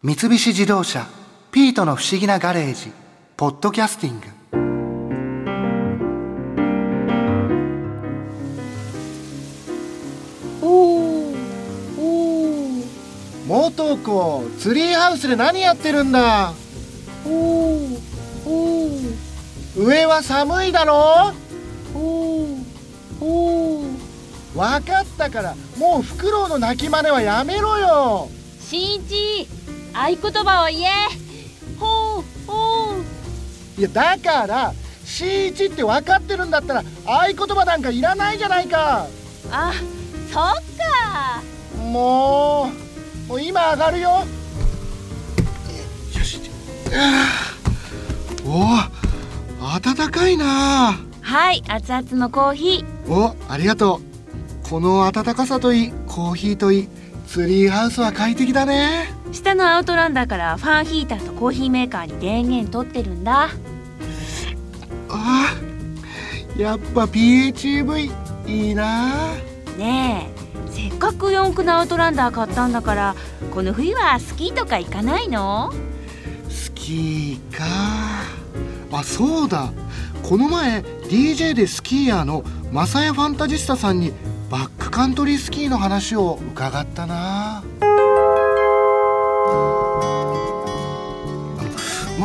三菱自動車「ピートの不思議なガレージ」「ポッドキャスティング」おーおー。元子ツリーハウスで何やってるんだ？おーおー。上は寒いだろ？おーおー。分かったからもうフクロウの鳴き真似はやめろよ。しんいち合言葉を言え。ほうほう。いやだから C1 って分かってるんだったら合言葉なんかいらないじゃないか。あそっか。もうもう今上がるよ。よしおお暖かいな。はい熱々のコーヒー。おありがとう。この暖かさといいコーヒーといいツリーハウスは快適だね下のアウトランダーからファンヒーターとコーヒーメーカーに電源取ってるんだ。あーやっぱ PHEV いいな。ねえせっかく四駆のアウトランダー買ったんだからこの冬はスキーとか行かないの？スキーか。あそうだ。この前 DJ でスキーヤーのマサヤファンタジスタさんにバックカントリースキーの話を伺ったな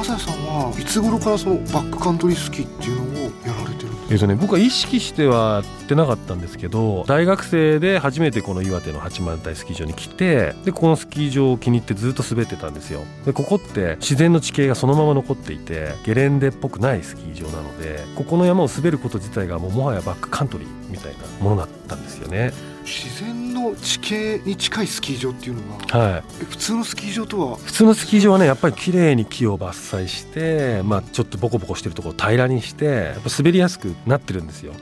さんはいつ頃からそのバックカントリースキーっていうのをやられてるんですか？えっとね、僕は意識してはやってなかったんですけど大学生で初めてこの岩手の八幡平スキー場に来てでこのスキー場を気に入ってずっと滑ってたんですよ。でここって自然の地形がそのまま残っていてゲレンデっぽくないスキー場なのでここの山を滑ること自体がもうもはやバックカントリーみたいなものだったんですよね。自然の地形に近いスキー場っていうのははい。え普通のスキー場とは？普通のスキー場はねやっぱり綺麗に木を伐採して、まあ、ちょっとボコボコしてるところを平らにしてやっぱ滑りやすくなってるんですよ。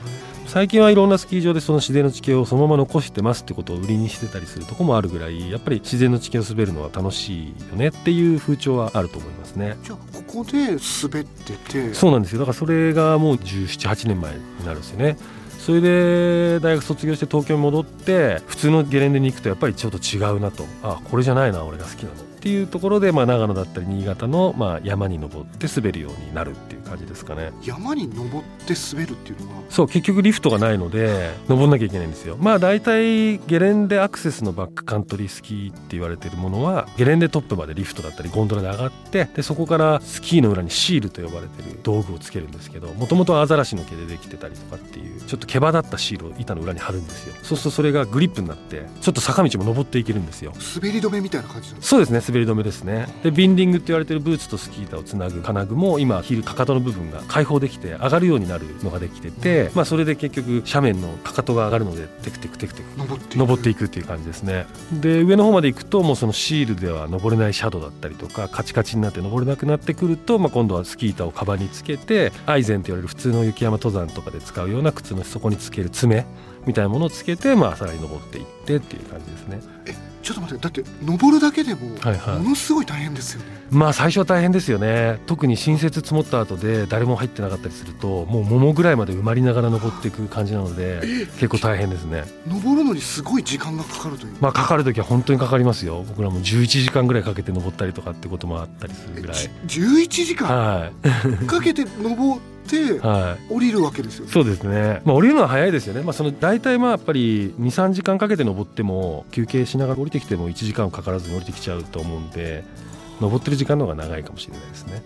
最近はいろんなスキー場でその自然の地形をそのまま残してますってことを売りにしてたりするとこもあるぐらいやっぱり自然の地形を滑るのは楽しいよねっていう風潮はあると思いますね。じゃあここで滑ってて。そうなんですよ。だからそれがもう1718年前になるんですよねそれで大学卒業して東京に戻って普通のゲレンデに行くとやっぱりちょっと違うなと。あこれじゃないな俺が好きなの。っていうところで、まあ、長野だったり新潟の、まあ、山に登って滑るようになるっていう感じですかね。山に登って滑るっていうのは？そう結局リフトがないので登んなきゃいけないんですよ。まあ大体ゲレンデアクセスのバックカントリースキーって言われてるものはゲレンデトップまでリフトだったりゴンドラで上がってでそこからスキーの裏にシールと呼ばれてる道具をつけるんですけどもともとアザラシの毛でできてたりとかっていうちょっと毛羽立ったシールを板の裏に貼るんですよ。そうするとそれがグリップになってちょっと坂道も登っていけるんですよ。滑り止めみたいな感じなんですそうですね滑り止めですね。でビンディングって言われてるブーツとスキー板をつなぐ金具も今ヒールかかとの部分が開放できて上がるようになるのができてて、まあ、それで結局斜面のかかとが上がるのでテクテクテクテク登っていく登っていう感じですねで上の方まで行くともうそのシールでは登れないシャドウだったりとかカチカチになって登れなくなってくると、まあ、今度はスキー板をカバンにつけてアイゼンと言われる普通の雪山登山とかで使うような靴の底につける爪みたいなものをつけて、まあ、さらに登っていってっていう感じですねちょっと待ってだって登るだけでもはいはい。ものすごい大変ですよね、まあ最初は大変ですよね。特に新雪積もった後で誰も入ってなかったりするともう桃ぐらいまで埋まりながら登っていく感じなので結構大変ですね。登るのにすごい時間がかかるという。まあかかる時は本当にかかりますよ。僕らも11時間ぐらいかけて登ったりとかってこともあったりするぐらい。じ11時間？はい。かけて登はい。降りるわけですよね。そうですね、まあ、降りるのは早いですよね、まあ、その大体まあやっぱり23時間かけて登っても休憩しながら降りてきても1時間かからずに降りてきちゃうと思うんで登ってる時間の方が長いかもしれないですね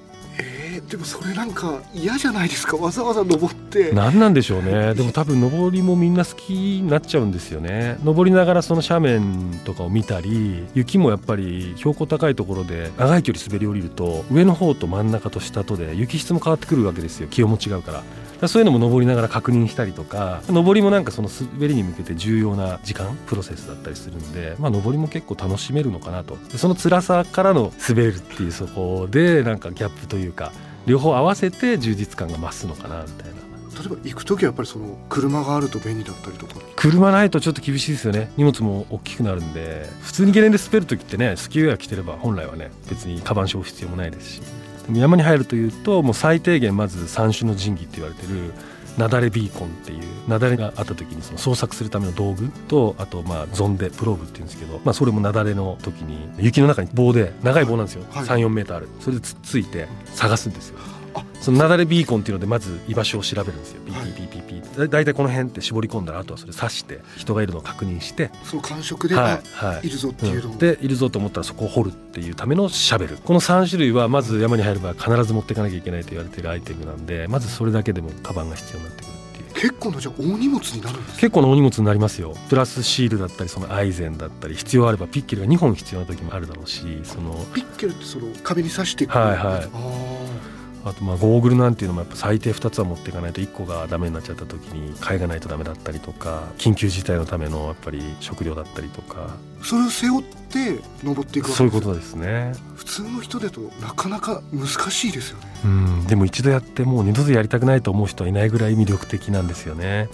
でもそれなんか嫌じゃないですか？わざわざ登って。何なんでしょうね。でも多分登りもみんな好きになっちゃうんですよね。登りながらその斜面とかを見たり雪もやっぱり標高高いところで長い距離滑り降りると上の方と真ん中と下とで雪質も変わってくるわけですよ。気温も違うから。そういうのも登りながら確認したりとか登りもなんかその滑りに向けて重要な時間プロセスだったりするんで、まあ、登りも結構楽しめるのかなと。でその辛さからの滑るっていうそこでなんかギャップというか両方合わせて充実感が増すのかなみたいな。例えば行く時はやっぱりその車があると便利だったりとか。車ないとちょっと厳しいですよね。荷物も大きくなるんで。普通にゲレンデ滑る時ってねスキーウェア着てれば本来はね別にカバン背負う必要もないですし山に入るというともう最低限まず三種の神器って言われてる雪崩ビーコンっていう雪崩があった時にその捜索するための道具とあとまあゾンデプローブっていうんですけど、まあ、それも雪崩の時に雪の中に棒で長い棒なんですよ、はい。34メーターある。それでつっついて探すんですよ。あ。その雪崩ビーコンっていうのでまず居場所を調べるんですよ。ピはいーピーピーピーピー。だ大体この辺って絞り込んだらあとはそれ刺して人がいるのを確認してその感触で、はいあはい。いるぞっていうのを、うん。でいるぞと思ったらそこを掘るっていうためのシャベル。この3種類はまず山に入る場合必ず持っていかなきゃいけないと言われているアイテムなんでまずそれだけでもカバンが必要になってくるっていう。結構なじゃあ大荷物になるんです結構なお荷物になりますよ。プラスシールだったりそのアイゼンだったり必要あればピッケルが2本必要な時もあるだろうしそのピッケルってその壁に刺していくはいはいああとまあゴーグルなんていうのもやっぱ最低2つは持っていかないと1個がダメになっちゃった時に買いがないとダメだったりとか緊急事態のためのやっぱり食料だったりとか。ーそれを背負って登っていくそういうことですね。普通の人だとなかなか難しいですよね。うん。でも一度やってもう二度とやりたくないと思う人はいないぐらい魅力的なんですよね。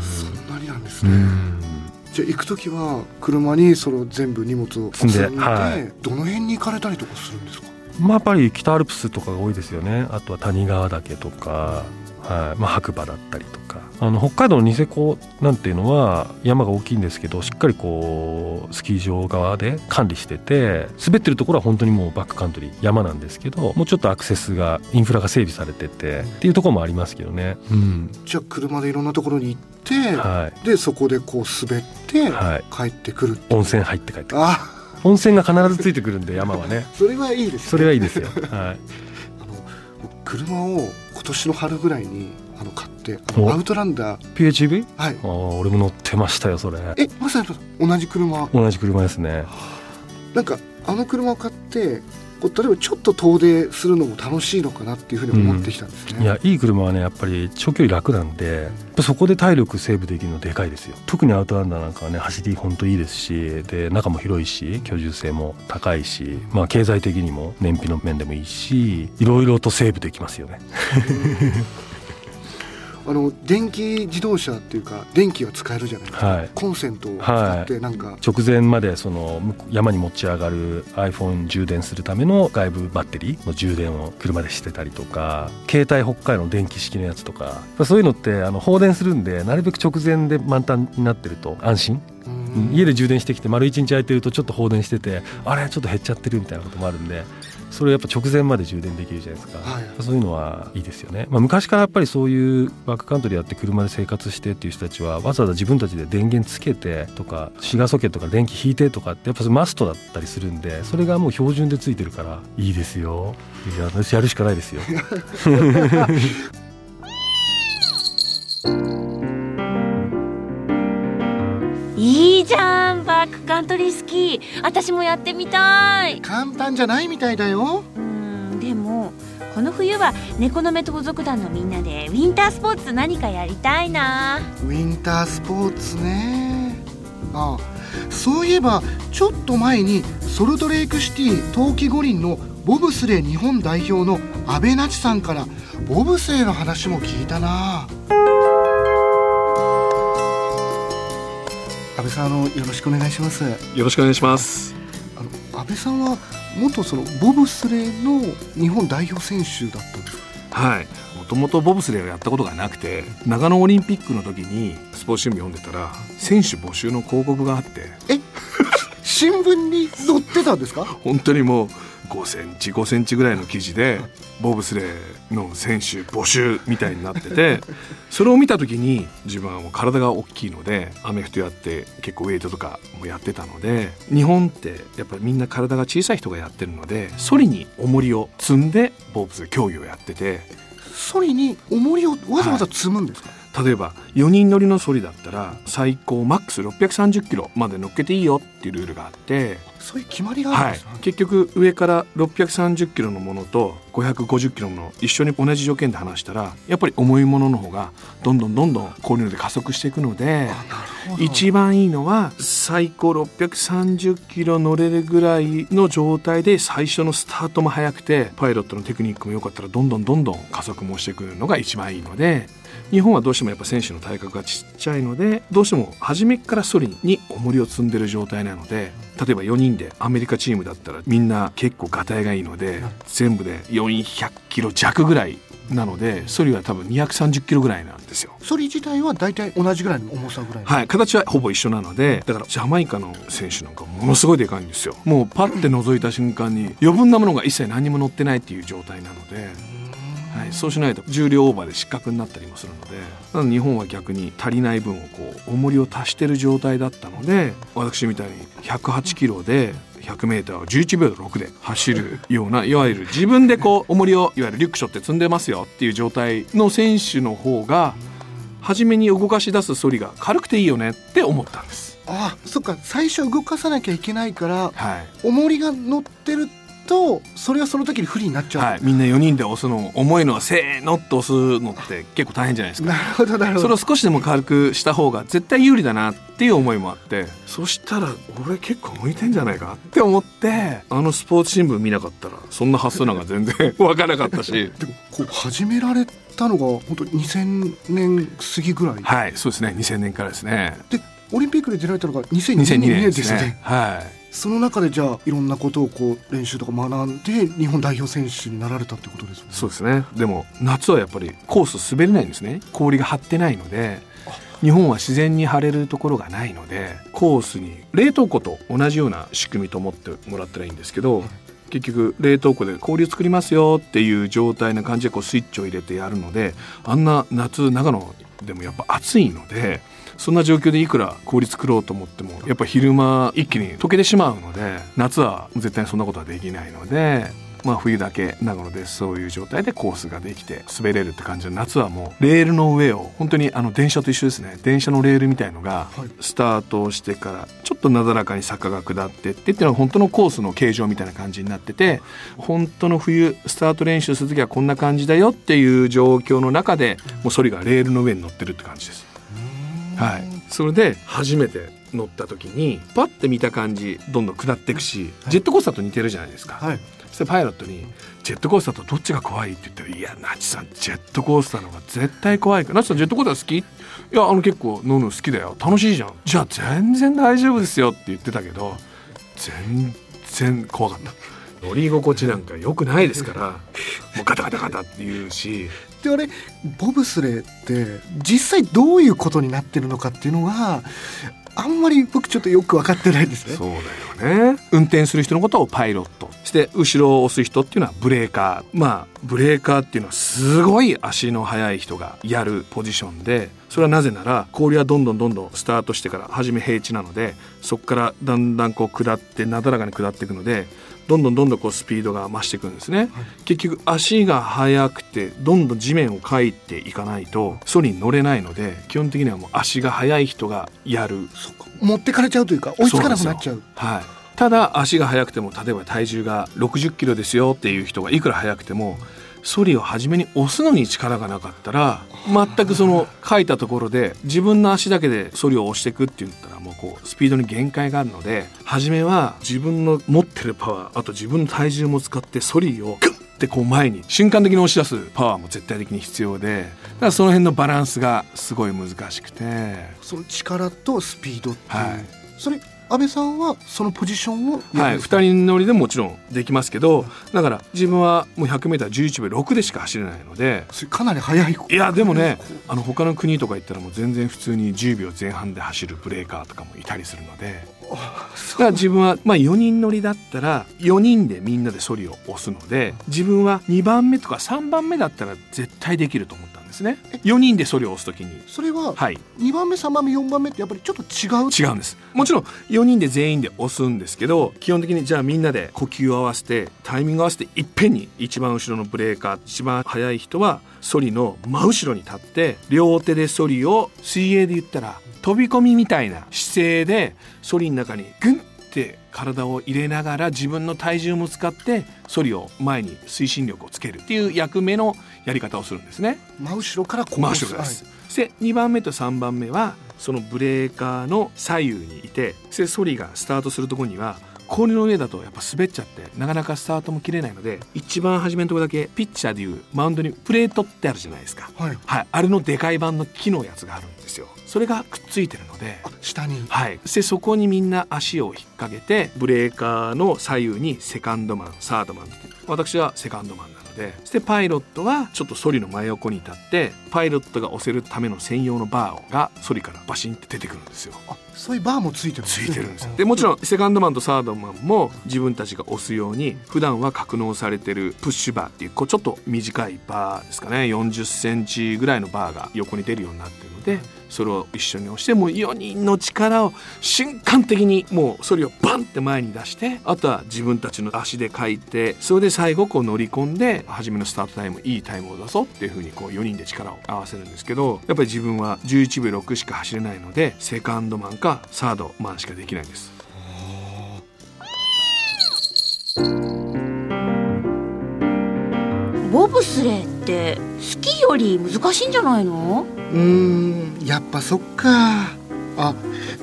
そんなになんですうね、ん。じゃあ行く時は車にその全部荷物を積んで積んではい。どの辺に行かれたりとかするんですか？まあやっぱり北アルプスとかが多いですよね。あとは谷川岳とか、はい。まあ、白馬だったりとか。あの北海道のニセコなんていうのは山が大きいんですけどしっかりこうスキー場側で管理してて滑ってるところは本当にもうバックカントリー山なんですけどもうちょっとアクセスがインフラが整備されててっていうところもありますけどね、うん。じゃあ車でいろんなところに行って、はい。でそこでこう滑ってはい、帰ってくるっていう。温泉入って帰ってくる。あ温泉が必ずついてくるんで山はね。それはいいですね。それはいいですよ、はい、あの僕車を今年の春ぐらいにあの買ってあのお。アウトランダー。PHEV? はい。ああ俺も乗ってましたよそれ。えまさに同じ車。同じ車ですね。なんかあの車を買ってこう例えばちょっと遠出するのも楽しいのかなっていうふうに思ってきたんですね、いやいい車はねやっぱり長距離楽なんでそこで体力セーブできるのでかいですよ。特にアウトランダーなんかはね走り本当いいですしで中も広いし居住性も高いしまあ経済的にも燃費の面でもいいしいろいろとセーブできますよねあの電気自動車っていうか電気が使えるじゃないですか、はい。コンセントを使ってなんか、直前までその山に持ち上がる iPhone 充電するための外部バッテリーの充電を車でしてたりとか携帯北海道の電気式のやつとかそういうのってあの放電するんでなるべく直前で満タンになってると安心。うん。家で充電してきて丸一日空いてるとちょっと放電しててあれちょっと減っちゃってるみたいなこともあるんでそれやっぱ直前まで充電できるじゃないですか、はいそういうのはいいですよね、まあ、昔からやっぱりそういうバックカントリーやって車で生活してっていう人たちはわざわざ自分たちで電源つけてとかシガーソケットから電気引いてとかってやっぱマストだったりするんでそれがもう標準でついてるからいいですよ。いや私やるしかないですよ カントリースキー私もやってみたい。簡単じゃないみたいだよ。うんでもこの冬は猫の目盗賊団のみんなでウィンタースポーツ何かやりたいな。ウィンタースポーツね。ああそういえばちょっと前にソルトレイクシティ冬季五輪のボブスレー日本代表の阿部那智さんからボブスレーの話も聞いたなさんあのよろしくお願いします。よろしくお願いします。あの安倍さんは元そのボブスレーの日本代表選手だったんですか？はい。もともとボブスレーをやったことがなくて、長野オリンピックの時にスポーツ新聞読んでたら、選手募集の広告があって、新聞に載ってたんですか？本当にもう5センチ5センチぐらいの記事で、ボブスレーの選手募集みたいになってて、それを見た時に自分はもう体が大きいので、アメフトやって結構ウェイトとかもやってたので、日本ってやっぱりみんな体が小さい人がやってるので、ソリに重りを積んでボブスレー競技をやってて、ソリに重りをわざわざ積むんですか、例えば4人乗りのソリだったら最高マックス630キロまで乗っけていいよっていうルールがあって、そういう決まりがあるんはいですか、、結局上から630キロのものと550キロのもの一緒に同じ条件で離したらやっぱり重いものの方がどんどんどんどんこういうので加速していくので一番いいのは最高630キロ乗れるぐらいの状態で最初のスタートも速くてパイロットのテクニックも良かったらどんどんどんどん加速もしていくのが一番いいので日本はどうしてもやっぱ選手の体格がちっちゃいのでどうしても初めからソリに重りを積んでる状態なので例えば4人でアメリカチームだったらみんな結構ガタイがいいので全部で400キロ弱ぐらいなのでソリは多分230キロぐらいなんですよ。ソリ自体は大体同じぐらいの重さぐらいの？はい形はほぼ一緒なのでだからジャマイカの選手なんかものすごいでかいんですよ。もうパッて覗いた瞬間に余分なものが一切何も乗ってないっていう状態なのではい、そうしないと重量オーバーで失格になったりもするのでなので日本は逆に足りない分をこう重りを足してる状態だったので私みたいに108キロで 100m を11秒6で走るようないわゆる自分でこう重りをいわゆるリュックショって積んでますよっていう状態の選手の方が初めに動かし出す反りが軽くていいよねって思ったんです。あそっか最初動かさなきゃいけないからはい重りが乗ってるとそれはその時に不利になっちゃう、はい、みんな4人で押すの重いのはせーのって押すのって結構大変じゃないですか。なるほどなるほど。それを少しでも軽くした方が絶対有利だなっていう思いもあって。そしたら俺結構向いてんじゃないかって思って。あのスポーツ新聞見なかったらそんな発想なんか全然わからなかったし。でもこう始められたのが本当2000年過ぎぐらい、はいそうですね。2000年からですね。でオリンピックで出られたのが2002 2002年年ですよね。ですね。はいその中でじゃあいろんなことをこう練習とか学んで日本代表選手になられたってことですよね。そうですね。でも夏はやっぱりコース滑れないんですね。氷が張ってないので日本は自然に張れるところがないのでコースに冷凍庫と同じような仕組みと思ってもらったらいいんですけど結局冷凍庫で氷を作りますよっていう状態な感じでこうスイッチを入れてやるのであんな夏長野でもやっぱ暑いのでそんな状況でいくら氷作ろうと思ってもやっぱ昼間一気に溶けてしまうので夏は絶対にそんなことはできないのでまあ冬だけ長野でそういう状態でコースができて滑れるって感じで夏はもうレールの上を本当にあの電車と一緒ですね電車のレールみたいのがはいスタートをしてからちょっとなだらかに坂が下ってってっていうのは本当のコースの形状みたいな感じになってて本当の冬スタート練習する時はこんな感じだよっていう状況の中でもうそれがレールの上に乗ってるって感じです。はい、それで初めて乗った時にパッて見た感じどんどん下っていくし、ジェットコースターと似てるじゃないですか。はい。そしてパイロットに「ジェットコースターとどっちが怖い?」って言ったら「いやナチさんジェットコースターの方が絶対怖いから。ナチさんジェットコースター好き?」いやあの結構乗るの好きだよ。楽しいじゃん。じゃあ全然大丈夫ですよって言ってたけど全然怖かった。乗り心地なんか良くないですからもうガタガタガタって言うしであれボブスレーって実際どういうことになってるのかっていうのがあんまり僕ちょっとよく分かってないですね。そうだよね。運転する人のことをパイロットそして後ろを押す人っていうのはブレーカー。まあブレーカーっていうのはすごい足の速い人がやるポジションでそれはなぜなら氷はどんどんどんどんスタートしてから初め平地なのでそこからだんだんこう下ってなだらかに下っていくのでどんどんどんどんこうスピードが増していくんですね、結局足が速くてどんどん地面をかいていかないとソリに乗れないので基本的にはもう足が速い人がやる。持ってかれちゃうというか追いつかなくなっちゃう。はい、ただ足が速くても例えば体重が60キロですよっていう人がいくら速くてもソリを初めに押すのに力がなかったら全くその書いたところで自分の足だけでソリを押していくって言ったらもうこうスピードに限界があるので初めは自分の持ってるパワーあと自分の体重も使ってソリをグッてこう前に瞬間的に押し出すパワーも絶対的に必要でだからその辺のバランスがすごい難しくて。その力とスピードっていう、はい。それ安倍さんはそのポジションをはい、やるんですか？2人乗りでももちろんできますけどだから自分はもう 100m11 秒6でしか走れないのでかなり速いいやでもねあの他の国とか行ったらもう全然普通に10秒前半で走るブレーカーとかもいたりするのでだから自分はまあ4人乗りだったら4人でみんなでソリを押すので自分は2番目とか3番目だったら絶対できると思ったんですね。4人でソリを押す時に。それははい。2番目3番目4番目ってやっぱりちょっと違う？違うんです。もちろん4人で全員で押すんですけど基本的にじゃあみんなで呼吸を合わせてタイミング合わせていっぺんに一番後ろのブレーカー一番速い人はソリの真後ろに立って両手でソリを水泳で言ったら飛び込みみたいな姿勢でソリの中にグンって体を入れながら自分の体重も使ってソリを前に推進力をつけるっていう役目のやり方をするんですね。真後ろからこう真後ろです、で2番目と3番目はそのブレーカーの左右にいてでソリがスタートするところには氷の上だとやっぱ滑っちゃってなかなかスタートも切れないので一番初めのところだけピッチャーでいうマウンドにプレートってあるじゃないですか、はい、はい、はい、あれのでかい版の木のやつがあるんですよそれがくっついてるのであ下に。はい、でそこにみんな足を引っ掛けてブレーカーの左右にセカンドマンサードマン私はセカンドマンでそしてパイロットはちょっとソリの真横に立ってパイロットが押せるための専用のバーがソリからバシンって出てくるんですよ。あそういうバーもついてるんでついてるんですでもちろんセカンドマンとサードマンも自分たちが押すように普段は格納されてるプッシュバーっていうこうちょっと短いバーですかね。40センチぐらいのバーが横に出るようになってるのでそれを一緒に押してもう4人の力を瞬間的にもうそれをバンって前に出してあとは自分たちの足で書いてそれで最後こう乗り込んで初めのスタートタイムいいタイムを出そうっていうふうにこう4人で力を合わせるんですけどやっぱり自分は11秒6しか走れないのでセカンドマンかサードマンしかできないんです。ボブスレーってスキーより難しいんじゃないの？うーんやっぱそっか。あ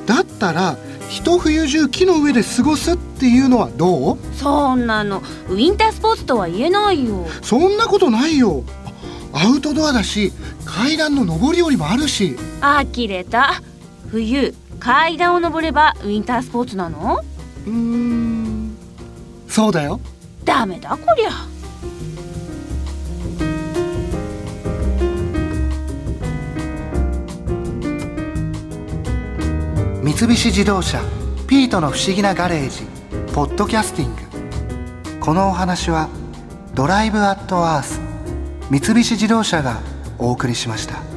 だったら一冬中木の上で過ごすっていうのはどう？そんなのウィンタースポーツとは言えないよ。そんなことないよ。アウトドアだし階段の上り下りもあるし。呆れた。冬階段を登ればウィンタースポーツなの？うーん。そうだよ。ダメだこりゃ。三菱自動車「ピートの不思議なガレージ」ポッドキャスティングこのお話は「ドライブ・アット・アース」三菱自動車がお送りしました。